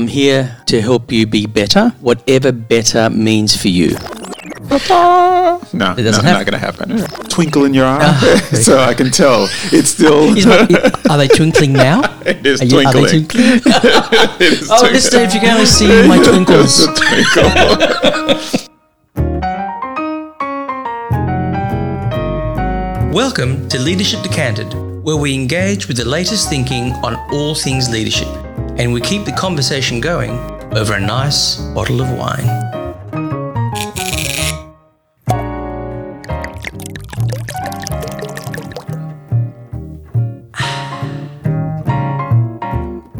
I'm here to help you be better, whatever better means for you. No, It no, doesn't not going to happen. Twinkle in your eye, Ah, so I can tell it's still. Are they twinkling now? it is Are, you- are they twinkling. twinkling? It is Oh, twinkling. listen, if you can only see my twinkles. It's a twinkle. Welcome to Leadership Decanted, where we engage with the latest thinking on all things leadership, and we keep the conversation going over a nice bottle of wine.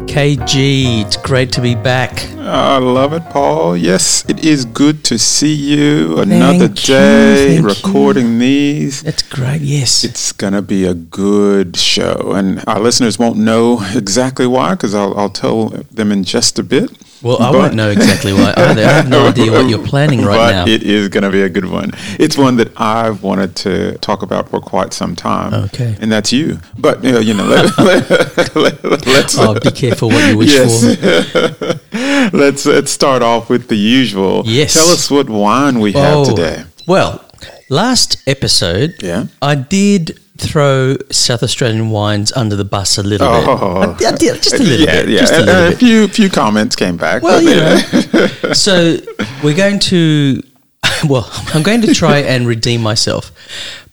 KG, it's great to be back. Ah, I love it, Paul. Yes, it is good to see you. Another Thank you, day thank recording these. That's great, yes. It's going to be a good show. And our listeners won't know exactly why because I'll, I'll tell them in just a bit. Well, I But- won't know exactly why either. I have no idea what you're planning right but now. it is going to be a good one. It's one that I've wanted to talk about for quite some time. Okay. And that's you. But, uh, you know, let, let, us Oh, be careful what you wish for. let's, let's start off with the usual. Yes. Tell us what wine we have today. Oh, Well, last episode, Yeah. I did throw South Australian wines under the bus a little bit. Oh. I, I did, just a little yeah, bit. Yeah, Just a little and a bit. few, few comments came back. Well, you yeah. know. so we're going to, well, I'm going to try and redeem myself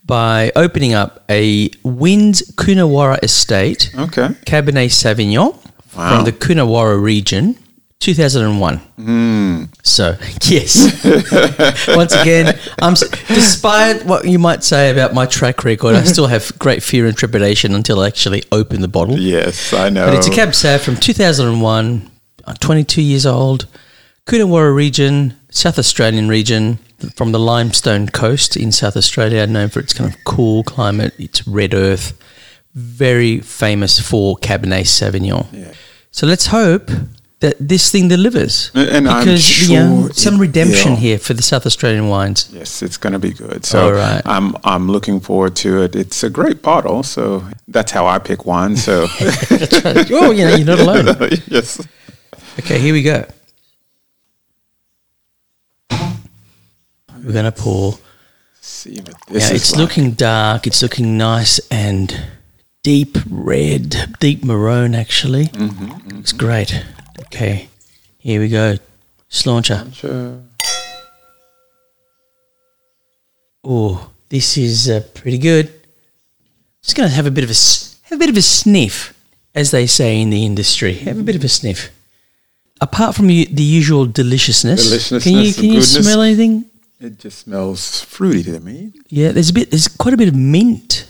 by opening up a Wynns Coonawarra Estate Okay. Cabernet Sauvignon Wow. from the Coonawarra region, 2001. Hmm. So, yes. Once again, um, despite what you might say about my track record, I still have great fear and trepidation until I actually open the bottle. Yes, I know. But it's a Cab Sav from 2001. I'm 22 years old. Coonawarra region, South Australian region, from the limestone coast in South Australia, known for its kind of cool climate, its red earth. Very famous for Cabernet Sauvignon. Yeah. So let's hope that this thing delivers. And- and I'm because, you know, sure some redemption will. here for the South Australian wines. Yes, it's going to be good. So right. I'm I'm looking forward to it. It's a great bottle, so that's how I pick wine. So right. Oh, you know, you're not alone. yes, Okay, here we go. We're going to pour. see what this Yeah, is it's like. looking dark. It's looking nice and deep red, deep maroon. Actually, Mm-hmm, looks great. Okay, here we go. Sláinte. Sure. Oh, this is uh, pretty good. Just gonna have a bit of a s- have a bit of a sniff, as they say in the industry. Have a bit of a sniff. Apart from you, the usual deliciousness, can you can you goodness. smell anything? It just smells fruity to me. Yeah, there's a bit. There's quite a bit of mint,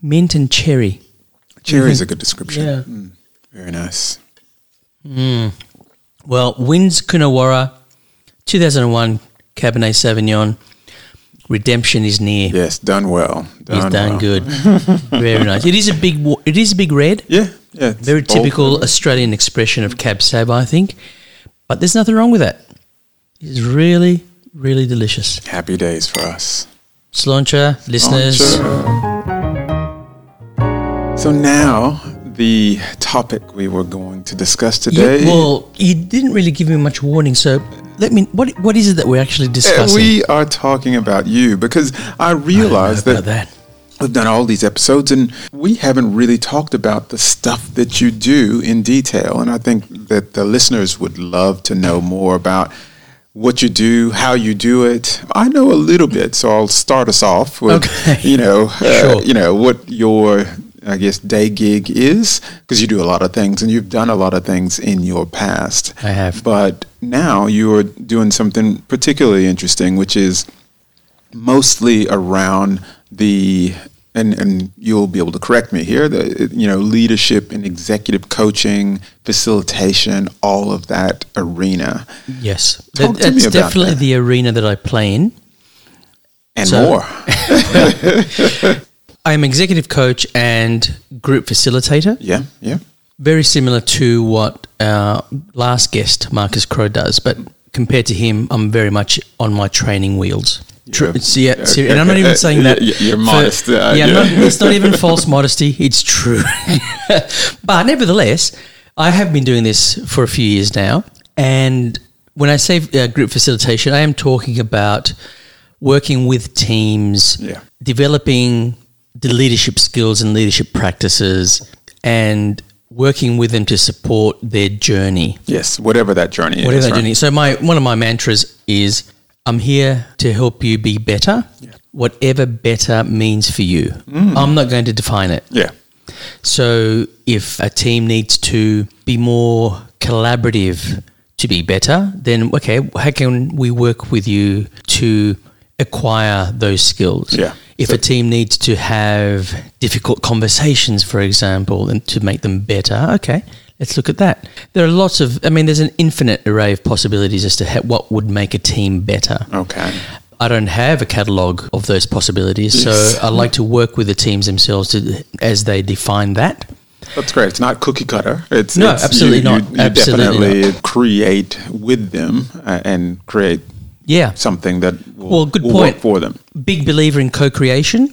mint and cherry. Cherry is a good description. Yeah. Mm, very nice. Mm. Well, Wynns Coonawarra, 2001 Cabernet Sauvignon. Redemption is near. Yes, done well. He's done well. good. Very nice. It is a big. It is a big red. Yeah, yeah. Very bold. typical Australian expression of Cab Sav, I think. But there's nothing wrong with that. It's really, really delicious. Happy days for us. Sláinte, listeners. So now the topic we were going to discuss today. Yeah, well, you didn't really give me much warning, so let me. What What is it that we're actually discussing? we are talking about you because I realized about that, that. we've done all these episodes and we haven't really talked about the stuff that you do in detail. And I think that the listeners would love to know more about what you do, how you do it. I know a little bit, so I'll start us off with, Okay. you know, uh, Sure. you know what your I guess day gig is because you do a lot of things and you've done a lot of things in your past. I have. But now you're doing something particularly interesting, which is mostly around the and and you'll be able to correct me here the you know leadership and executive coaching facilitation all of that arena Yes, Talk That- that's definitely that. the arena that I play in. and So- more I'm executive coach and group facilitator. yeah yeah Very similar to what our last guest, Marcus Crow, does, but compared to him, I'm very much on my training wheels. True. Yeah. It's, yeah, Okay, and I'm not even saying that. you're for- modest, uh, yeah, yeah. Not, it's not even false modesty. It's true. but nevertheless, I have been doing this for a few years now, And when I say uh, group facilitation, I am talking about working with teams, Yeah. developing the leadership skills and leadership practices, and working with them to support their journey Yes, whatever that journey whatever is. they're right? doing. So my one of my mantras is I'm here to help you be better. Yeah. Whatever better means for you. Mm. I'm not going to define it. Yeah. So if a team needs to be more collaborative to be better, then okay, how can we work with you to acquire those skills? Yeah. If So- a team needs to have difficult conversations, for example, and to make them better, okay, let's look at that. There are lots of, I mean, there's an infinite array of possibilities as to what would make a team better. Okay. I don't have a catalogue of those possibilities, Yes. so I like to work with the teams themselves to, as they define that. That's great. It's not cookie cutter. It's No, it's- absolutely you, not. You, you Absolutely definitely create with them uh, and create Yeah. something that will, Well, good will point. work for them. Big believer in co creation.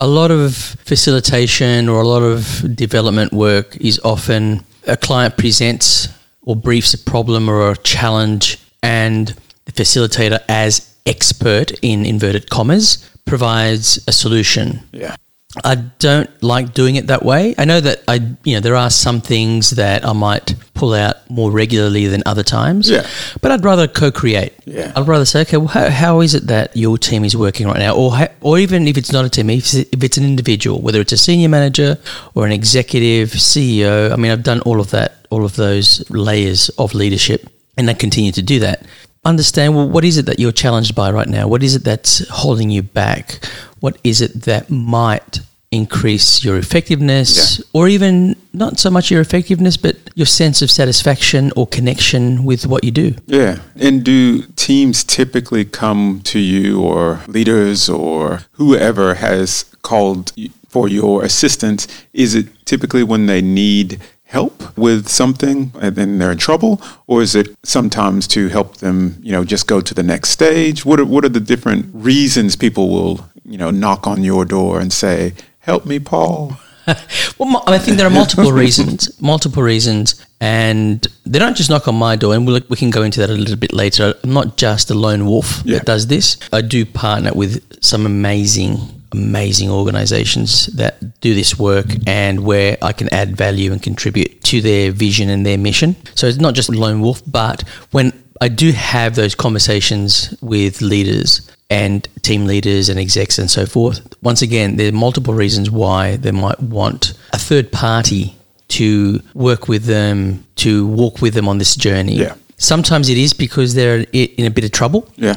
A lot of facilitation or a lot of development work is often a client presents or briefs a problem or a challenge, and the facilitator, as expert in inverted commas, provides a solution. Yeah. I don't like doing it that way. I know that I, you know, there are some things that I might pull out more regularly than other times. Yeah. But I'd rather co-create. Yeah. I'd rather say, okay, well, how, how is it that your team is working right now, or or even if it's not a team, if if it's an individual, whether it's a senior manager or an executive CEO. I mean, I've done all of that, all of those layers of leadership, and I continue to do that. Understand well, what is it that you're challenged by right now? What is it that's holding you back? What is it that might increase your effectiveness, Yeah. or even not so much your effectiveness, but your sense of satisfaction or connection with what you do? Yeah. And do teams typically come to you or leaders or whoever has called for your assistance? Is it typically when they need help with something and then they're in trouble? Or is it sometimes to help them, you know, just go to the next stage? What are, what are the different reasons people will, you know, knock on your door and say, help me, Paul? Well, I think there are multiple reasons, multiple reasons, and they don't just knock on my door. And we'll, we can go into that a little bit later. I'm not just a lone wolf Yeah. that does this. I do partner with some amazing, amazing organizations that do this work, and where I can add value and contribute to their vision and their mission. So it's not just lone wolf, but when I do have those conversations with leaders and team leaders and execs and so forth. Once again, there are multiple reasons why they might want a third party to work with them, to walk with them on this journey. Yeah. Sometimes it is because they're in a bit of trouble, Yeah.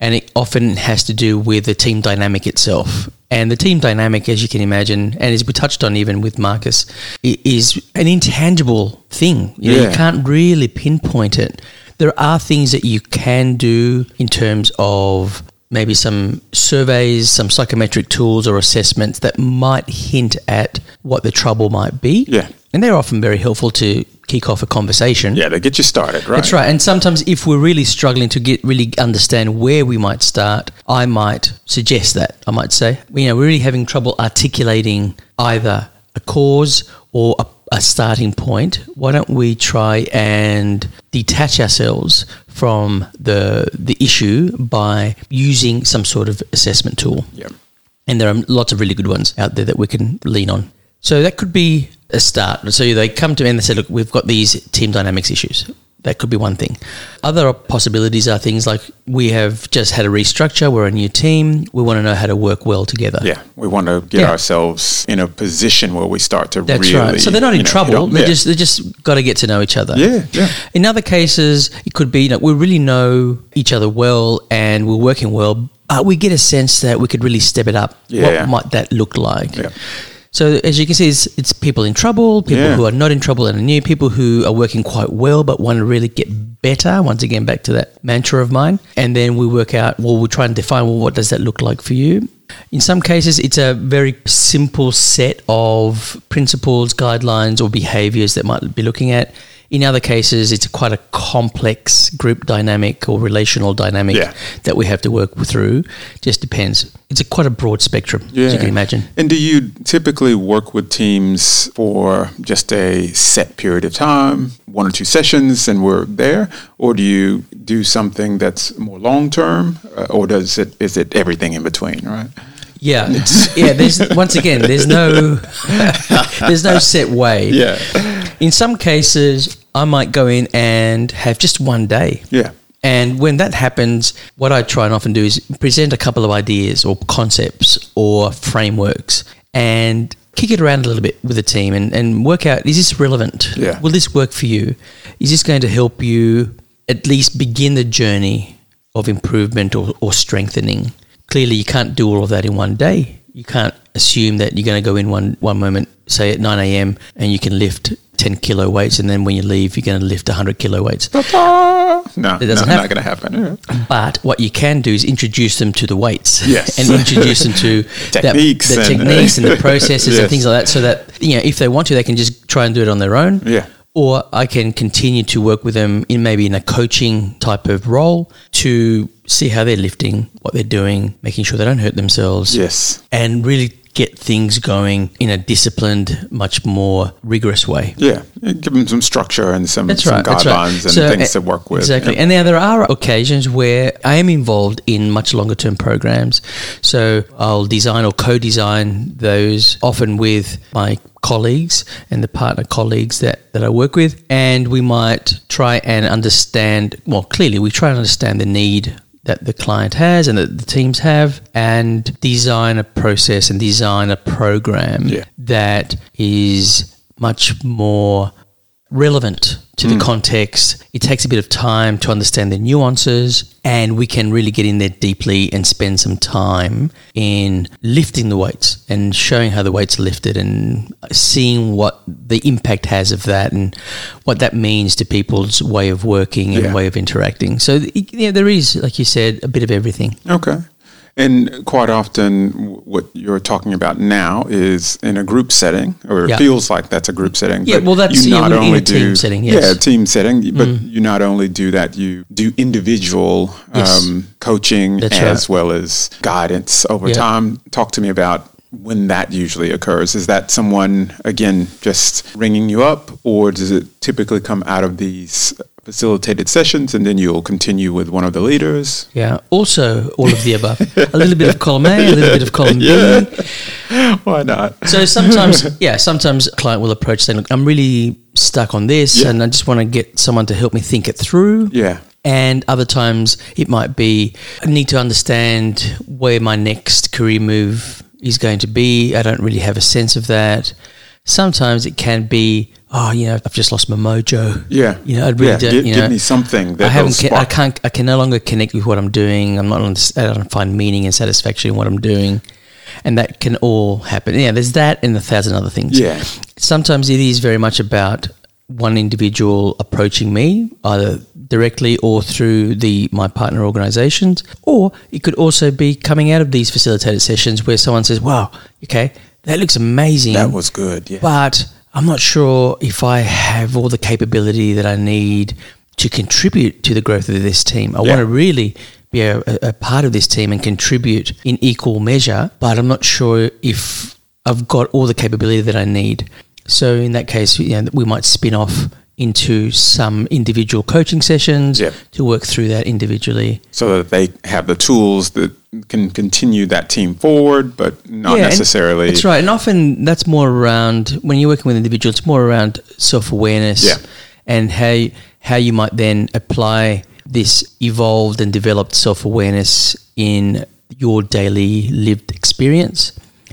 And it often has to do with the team dynamic itself. And the team dynamic, as you can imagine, and as we touched on even with Marcus, is an intangible thing. You, know, Yeah. you can't really pinpoint it. There are things that you can do in terms of maybe some surveys, some psychometric tools or assessments that might hint at what the trouble might be. Yeah. And they're often very helpful to kick off a conversation. Yeah, they get you started, right? That's right. And sometimes, if we're really struggling to get really understand where we might start, I might suggest that. I might say, you know, we're really having trouble articulating either a cause or a, a starting point. Why don't we try and detach ourselves from the the issue by using some sort of assessment tool? Yeah. and there are lots of really good ones out there that we can lean on. So that could be a start. So they come to me and they say, "Look, we've got these team dynamics issues." That could be one thing. Other possibilities are things like we have just had a restructure. We're a new team. We want to know how to work well together. Yeah, we want to get Yeah. ourselves in a position where we start to That's really. right. So they're not in trouble. They yeah. just they just got to get to know each other. Yeah, yeah. In other cases, it could be that we really know each other well and we're working well, but we get a sense that we could really step it up. Yeah. What might that look like? Yeah. So as you can see, it's, it's people in trouble, people Yeah. who are not in trouble and are new, people who are working quite well but want to really get better. Once again, back to that mantra of mine. And then we work out, well, we try and define, well, what does that look like for you? In some cases, it's a very simple set of principles, guidelines, or behaviors that might be looking at. In other cases, it's quite a complex group dynamic or relational dynamic Yeah. that we have to work through. Just depends. It's a quite a broad spectrum, as you can imagine. And do you typically work with teams for just a set period of time, one or two sessions, and we're there, or do you do something that's more long term, uh, or does it is it everything in between? Right. Yeah, it's, yeah. There's once again, there's no, there's no set way. Yeah. In some cases, I might go in and have just one day. Yeah. And when that happens, what I try and often do is present a couple of ideas or concepts or frameworks and kick it around a little bit with the team and, and work out is this relevant? Yeah. Will this work for you? Is this going to help you at least begin the journey of improvement or, or strengthening? Clearly, you can't do all of that in one day. You can't assume that you're going to go in one, one moment, say at 9 a.m., and you can lift 10 kilo weights, and then when you leave, you're going to lift 100 kilo weights. No, It doesn't no, happen. not going to happen. But what you can do is introduce them to the weights, Yes. and introduce them to that- the and- techniques and the processes and things like that, so that you know if they want to, they can just try and do it on their own. Yeah. Or I can continue to work with them in maybe in a coaching type of role to see how they're lifting, what they're doing, making sure they don't hurt themselves, Yes. and really get things going in a disciplined, much more rigorous way. Yeah. Give them some structure and some, That's some right. That's guidelines right. and So, things uh, to work with. Exactly. Yeah. And now there are occasions where I am involved in much longer term programs. So I'll design or co design those often with my colleagues and the partner colleagues that, that I work with. And we might try and understand, well, clearly, we try and understand the need that the client has and that the teams have and design a process and design a program Yeah. that is much more relevant to Mm. the context. It takes a bit of time to understand the nuances, and we can really get in there deeply and spend some time in lifting the weights and showing how the weights are lifted and seeing what the impact has of that and what that means to people's way of working and Yeah. way of interacting. So, yeah, there is, like you said, a bit of everything. Okay. And quite often, what you're talking about now is in a group setting, or Yeah. it feels like that's a group setting. Yeah, well, that's- you not in a only team do- setting, yes. Mm. Yeah, team setting, but you not only do that, you do individual Yes. um, coaching That's as right. well as guidance over Yeah. time. Talk to me about when that usually occurs. Is that someone, again, just ringing you up, or does it typically come out of these facilitated sessions and then you'll continue with one of the leaders? Yeah. Also, all of the above. a little bit of column A, a little bit of column B. Why not? So sometimes, yeah, sometimes a client will approach saying, "Look, I'm really stuck on this, Yeah. and I just want to get someone to help me think it through." Yeah. And other times it might be, I need to understand where my next career move is going to be. I don't really have a sense of that. Sometimes it can be, oh, you know, I've just lost my mojo. Yeah. You know, I really yeah. don't, Give, you give know, me something that I haven't. will I can't. I can no longer connect with what I'm doing. I'm not. I don't find meaning and satisfaction in what I'm doing, and that can all happen. Yeah, there's that and a thousand other things. Yeah. Sometimes it is very much about one individual approaching me, either directly or through the my partner organisations, or it could also be coming out of these facilitated sessions where someone says, "Wow, okay, that looks amazing." That was good. Yeah. but I'm not sure if I have all the capability that I need to contribute to the growth of this team. I Yeah. want to really be a, a- part of this team and contribute in equal measure, but I'm not sure if I've got all the capability that I need. So in that case, you know, we might spin off into some individual coaching sessions Yeah. to work through that individually. so that they have the tools that can continue that team forward, but not Yeah, necessarily. That's right. And often that's more around when you're working with individuals, it's more around self awareness Yeah. and how how you might then apply this evolved and developed self awareness in your daily lived experience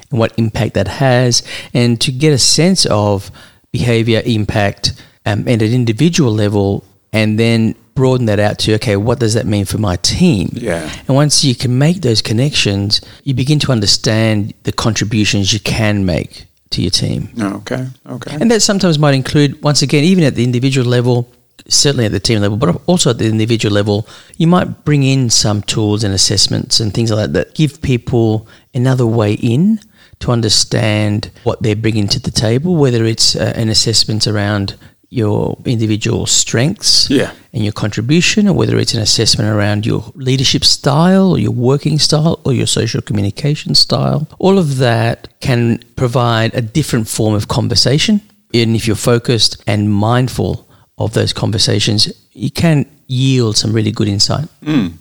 and what impact that has, and to get a sense of behavior impact um, at an individual level, and then broaden that out to okay, what does that mean for my team? Yeah. And once you can make those connections, you begin to understand the contributions you can make to your team. Okay. Okay. And that sometimes might include, once again, even at the individual level, certainly at the team level, but also at the individual level, you might bring in some tools and assessments and things like that that give people another way in to understand what they're bringing to the table, whether it's uh, an assessment around your individual strengths Yeah. and your contribution, or whether it's an assessment around your leadership style or your working style or your social communication style. All of that can provide a different form of conversation. And if you're focused and mindful of those conversations, you can yield some really good insight. Mm.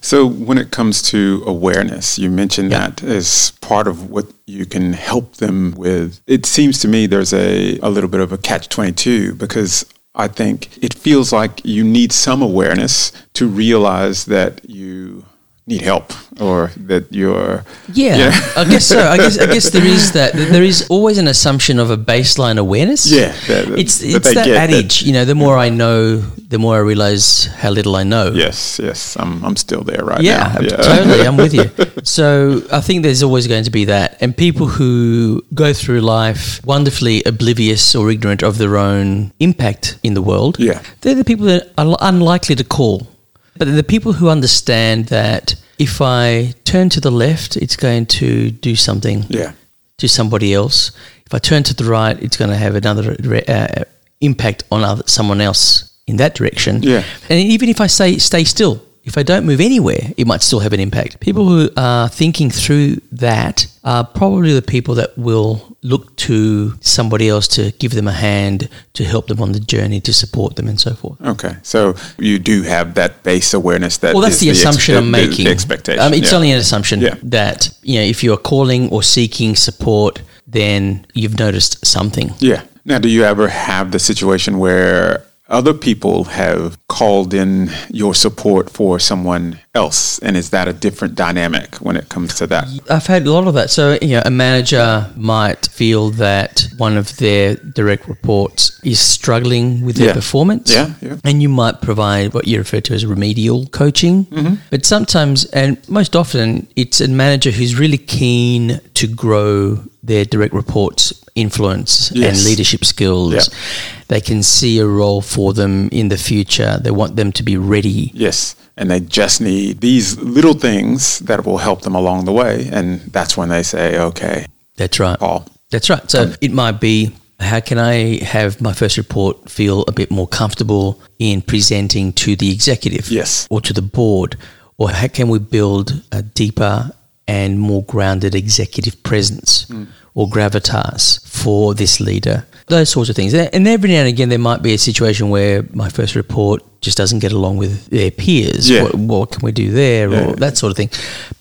So, when it comes to awareness, you mentioned Yeah. that as part of what you can help them with. It seems to me there's a, a little bit of a catch 22 because I think it feels like you need some awareness to realize that you need help or that you're. Yeah, yeah. I guess so. I guess I guess there is that. There is always an assumption of a baseline awareness. Yeah, that- that- it's that it's that that- adage. you know, the more I know, the more I realize how little I know. Yes, yes, I'm, I'm still there right Yeah, now. totally. I'm with you. So I think there's always going to be that. And people who go through life wonderfully oblivious or ignorant of their own impact in the world, Yeah. they're the people that are unlikely to call. But the people who understand that if I turn to the left, it's going to do something Yeah. to somebody else. If I turn to the right, it's going to have another uh, impact on other, someone else in that direction. Yeah. And even if I say stay still, if I don't move anywhere, it might still have an impact. People who are thinking through that are probably the people that will look to somebody else to give them a hand, to help them on the journey, to support them, and so forth. Okay, so you do have that base awareness that Well, that's is the ex- assumption I'm the- the making. expectation. Um, it's yeah. only an assumption Yeah. that you know if you are calling or seeking support, then you've noticed something. Yeah. Now, do you ever have the situation where other people have called in your support for someone else, and is that a different dynamic when it comes to that? I've had a lot of that. So, you know, a manager might feel that one of their direct reports is struggling with their Yeah. performance. Yeah, yeah. And you might provide what you refer to as remedial coaching. Mm-hmm. But sometimes, and most often, it's a manager who's really keen to grow their direct reports influence and leadership skills. Yeah. They can see a role for them in the future. They want them to be ready. Yes. And they just need these little things that will help them along the way. And that's when they say, okay, That's right. Paul. That's right. So um, it might be how can I have my first report feel a bit more comfortable in presenting to the executive Yes. or to the board? Or how can we build a deeper and more grounded executive presence mm. Or gravitas for this leader? Those sorts of things. And every now and again, there might be a situation where my first report just doesn't get along with their peers. Yeah. What, what can we do there? Yeah. Or that sort of thing.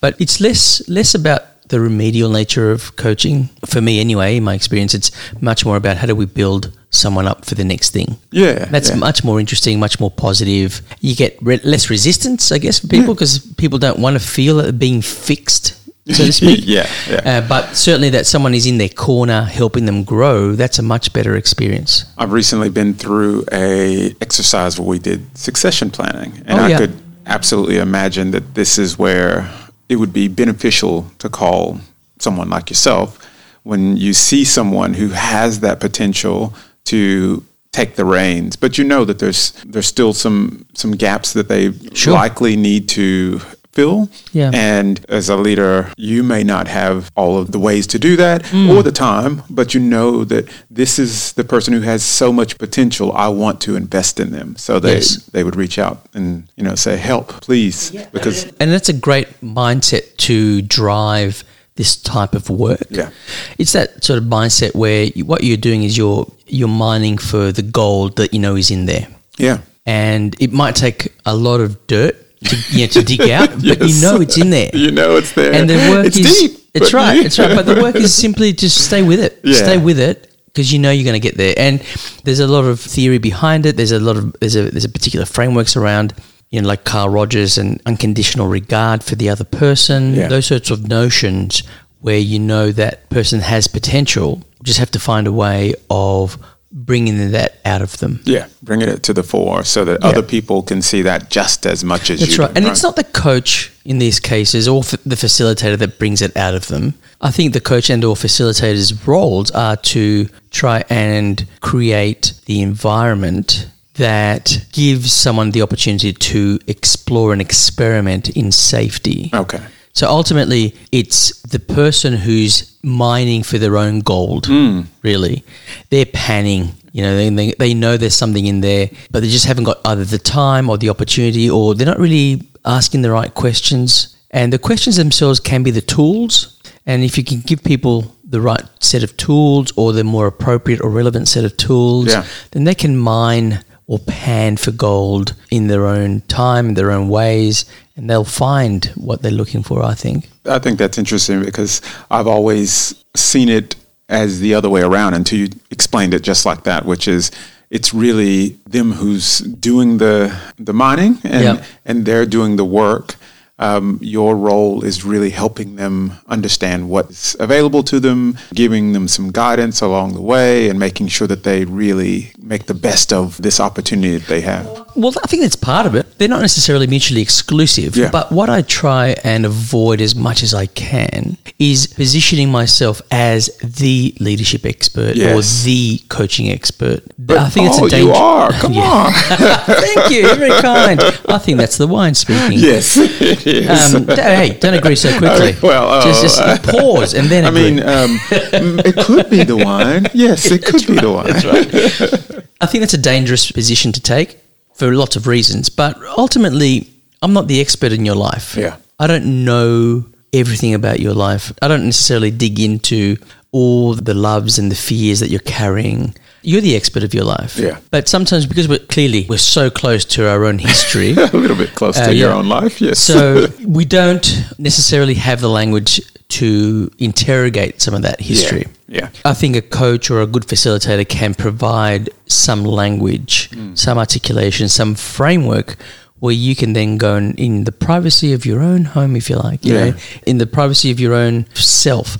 But it's less less about the remedial nature of coaching. For me, anyway, in my experience, it's much more about how do we build someone up for the next thing. Yeah. That's yeah. much more interesting, much more positive. You get re- less resistance, I guess, for people because people don't want to feel it being fixed, so to speak. Yeah, yeah. Uh, but certainly that someone is in their corner helping them grow, that's a much better experience. I've recently been through a exercise where we did succession planning, and Oh, I could absolutely imagine that this is where it would be beneficial to call someone like yourself when you see someone who has that potential to take the reins, but you know that there's there's still some some gaps that they Sure. likely need to fill. Yeah. And as a leader, you may not have all of the ways to do that Mm. or the time, but you know that this is the person who has so much potential. I want to invest in them. So they Yes. they would reach out and you know say, "Help, please," because And that's a great mindset to drive this type of work. Yeah. It's that sort of mindset where you, what you're doing is you're you're mining for the gold that you know is in there. yeah, And it might take a lot of dirt to, know, to dig out, but you know it's in there. you know it's there, and the work it's is deep. it's right it's right but the work is simply just stay with it Yeah. stay with it because you know you're going to get there and there's a lot of theory behind it there's a lot of there's a there's a particular frameworks around you know like Carl Rogers and unconditional regard for the other person Yeah. those sorts of notions where you know that person has potential you just have to find a way of bringing that out of them yeah, bringing it to the fore so that Yeah. other people can see that just as much as That's you. That's right. do, And it's not the coach in these cases or f- the facilitator that brings it out of them. I think the coach and or facilitator's roles are to try and create the environment that gives someone the opportunity to explore and experiment in safety. Okay. So ultimately, it's the person who's mining for their own gold, hmm. really. They're panning, You know, they, they, they know there's something in there, but they just haven't got either the time or the opportunity, or they're not really asking the right questions. And the questions themselves can be the tools. And if you can give people the right set of tools or the more appropriate or relevant set of tools, Yeah. then they can mine or pan for gold in their own time, in their own ways, and they'll find what they're looking for, I think. I think that's interesting because I've always seen it as the other way around until you explained it just like that, which is it's really them who's doing the the mining and Yeah. and they're doing the work. Um, your role is really helping them understand what's available to them, giving them some guidance along the way, and making sure that they really make the best of this opportunity that they have. Well, I think that's part of it. They're not necessarily mutually exclusive. Yeah. But what I try and avoid as much as I can is positioning myself as the leadership expert Yes. or the coaching expert. But I think it's oh, a danger. you are. Come on. Thank you. You're very kind. I think that's the wine speaking. yes. Um, hey, don't agree so quickly. well, oh, just, just uh, pause and then I agree. mean, um, it could be the wine. Yes, it could be the wine. I think that's a dangerous position to take for lots of reasons. But ultimately, I'm not the expert in your life. Yeah. I don't know everything about your life. I don't necessarily dig into all the loves and the fears that you're carrying. You're the expert of your life. Yeah. But sometimes because we're clearly we're so close to our own history. A little bit close to Uh, your own life. Yes. So we don't necessarily have the language to interrogate some of that history. Yeah. I think a coach or a good facilitator can provide some language, some articulation, some framework where you can then go and, in the privacy of your own home, if you like, you Yeah. know, in the privacy of your own self,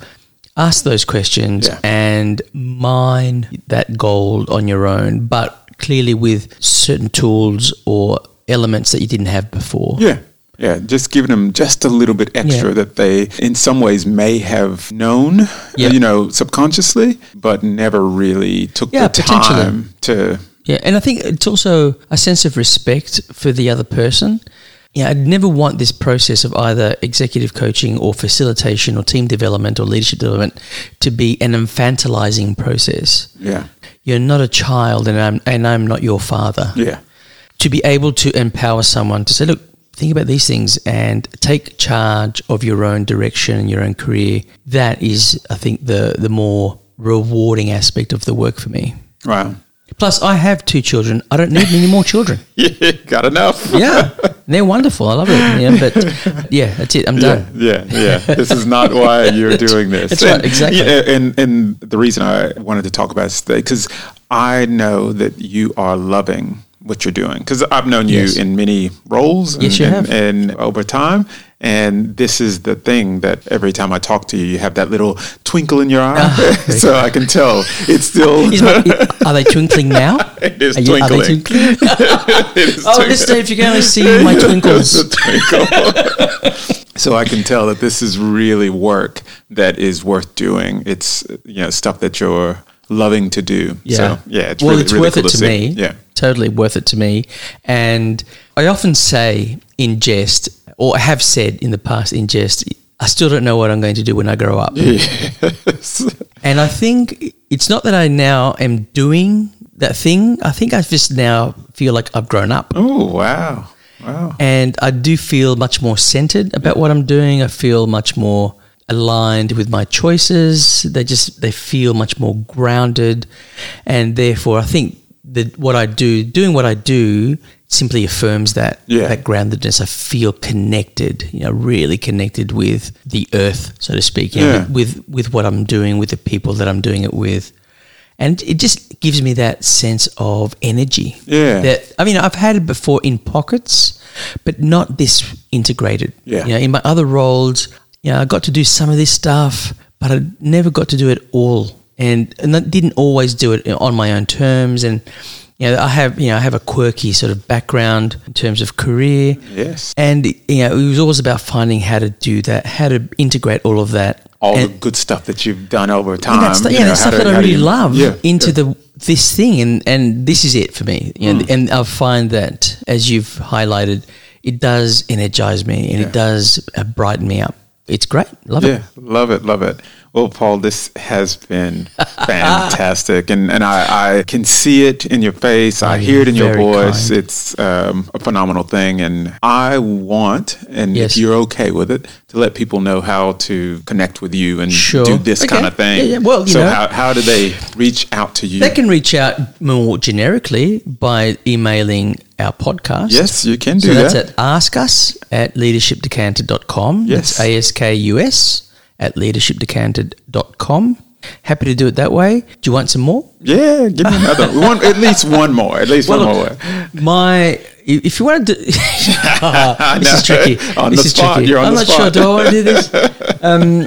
ask those questions Yeah. and mine that gold on your own, but clearly with certain tools or elements that you didn't have before. Yeah. Yeah, just giving them just a little bit extra Yeah. that they, in some ways, may have known, Yeah. you know, subconsciously, but never really took the time to. Yeah, and I think it's also a sense of respect for the other person. Yeah, I'd never want this process of either executive coaching or facilitation or team development or leadership development to be an infantilizing process. Yeah. You're not a child, and I'm and I'm not your father. Yeah. To be able to empower someone to say, look, think about these things and take charge of your own direction and your own career. That is, I think, the the more rewarding aspect of the work for me. Wow. Plus, I have two children. I don't need any more children. Yeah, got enough. Yeah, they're wonderful. I love it. Yeah, but yeah, that's it. I'm done. yeah, yeah. This is not why you're doing this. That's right, And- exactly. yeah, and and the reason I wanted to talk about is because I know that you are loving what you're doing because I've known you Yes. in many roles. Yes, and, you and, have. and over time. And this is the thing that every time I talk to you, you have that little twinkle in your eye. Ah, so I can tell it's still my, are they twinkling now? it is Are, you, are they twinkling. twinkling? It is Oh, twinkling. listen, if you can only see my twinkles. Twinkle. so I can tell that this is really work that is worth doing. It's you know stuff that you're loving to do. Yeah. So yeah, it's well, really, it's really worth cool it to, see. me. Yeah. Totally worth it to me. And I often say in jest, or have said in the past in jest, I still don't know what I'm going to do when I grow up. Yes. And I think it's not that I now am doing that thing. I think I just now feel like I've grown up. oh wow. Wow. And I do feel much more centered about what I'm doing. I feel much more aligned with my choices. They just they feel much more grounded, and therefore I think that what I do, doing what I do, simply affirms that Yeah. that groundedness. I feel connected, you know, really connected with the earth, so to speak, you know, Yeah. with with what I'm doing, with the people that I'm doing it with. And it just gives me that sense of energy. Yeah. That I mean, I've had it before in pockets, but not this integrated. Yeah. You know, in my other roles, you know, I got to do some of this stuff, but I never got to do it all, and and I didn't always do it on my own terms. And you know, I have you know I have a quirky sort of background in terms of career. Yes. And you know, it was always about finding how to do that, how to integrate all of that. All And- the good stuff that you've done over time. that's the, yeah, know, that's stuff to- that I really you- love Yeah, into yeah. the this thing, and and this is it for me. Hmm. And and I find that as you've highlighted, it does energize me and Yeah. it does uh, brighten me up. It's great, love Yeah, it. love it, love it. Well, Paul, this has been fantastic, and and I, I can see it in your face. I Oh, hear it in your voice. kind. It's um, a phenomenal thing, and I want, and Yes. if you're okay with it, to let people know how to connect with you and Sure. do this Okay. kind of thing. Yeah, yeah. Well, you so know- how how do they reach out to you? They can reach out more generically by emailing our podcast. yes, you can do So that's that. at ask us at leadershipdecanted.com. Yes. That's A-S-K-U-S at leadershipdecanted.com. Happy to do it that way. Do you want some more? yeah, give me another. we want at least one more. At least one Well, more. My, if you want to do, this know. is tricky. On this the is spot. tricky. You're on I'm the not sure. Do I want to do this? Um,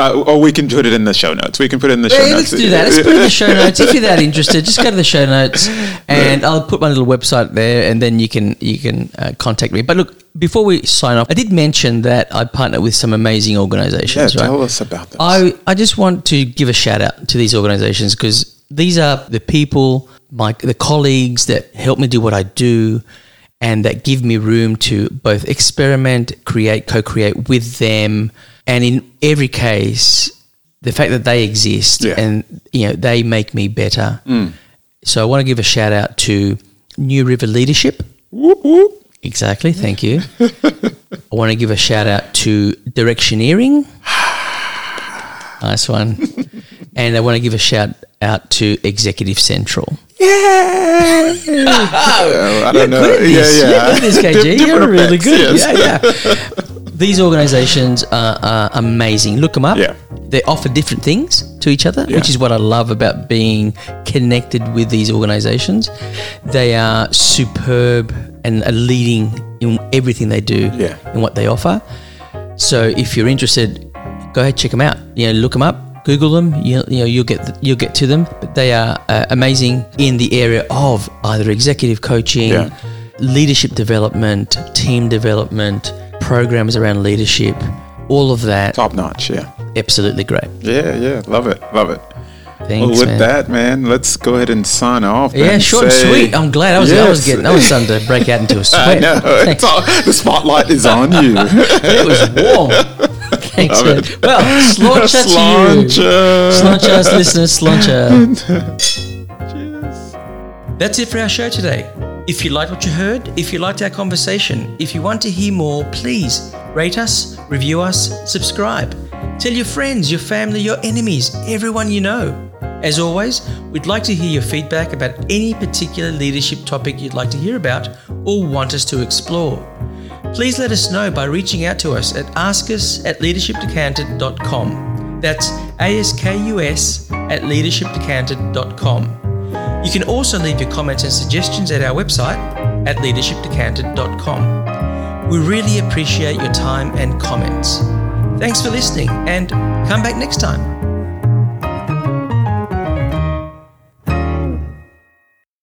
Uh, or we can put it in the show notes. We can put it in the show Yeah, notes. let's do that. Let's put it in the show notes. If you're that interested, just go to the show notes, and I'll put my little website there, and then you can you can uh, contact me. But look, before we sign off, I did mention that I partner with some amazing Yeah, organisations. right? tell us about this. I, I just want to give a shout out to these organizations because these are the people, my the colleagues that help me do what I do and that give me room to both experiment, create, co-create with them. And in every case, the fact that they exist Yeah. and you know they make me better. Mm. So I want to give a shout out to New River Leadership. Whoop, whoop. Exactly, thank you. I want to give a shout out to Directioneering. Nice one. and I want to give a shout out to Executive Central. Yeah. I don't know. Good at this. Yeah, You're yeah. good at this, KG. You're really effects, good. yes. Yeah, yeah. These organizations are, are amazing. Look them up. Yeah. They offer different things to each other, Yeah. which is what I love about being connected with these organizations. They are superb and are leading in everything they do Yeah. and what they offer. So if you're interested, go ahead check them out. You know, look them up, Google them. You, you know, you'll get you'll get to them. But they are uh, amazing in the area of either executive coaching, Yeah. leadership development, team development, programs around leadership, all of that. Top notch. Yeah. Absolutely great. Yeah, yeah. Love it. Love it. Thanks, well, with man. that, man, let's go ahead and sign off. yeah, short and sweet. I'm glad. I was I was Yes. getting I was starting to break out into a sweat. I know. All, the spotlight is on you. it was warm. Thanks, man. Well, sláinte to you. Sláinte, listeners, sláinte. Cheers. That's it for our show today. If you liked what you heard, if you liked our conversation, if you want to hear more, please rate us, review us, subscribe. Tell your friends, your family, your enemies, everyone you know. As always, we'd like to hear your feedback about any particular leadership topic you'd like to hear about or want us to explore. Please let us know by reaching out to us at askus at leadershipdecanted.com. That's A-S-K-U-S at leadershipdecanted.com. You can also leave your comments and suggestions at our website at leadershipdecanted.com. We really appreciate your time and comments. Thanks for listening and come back next time.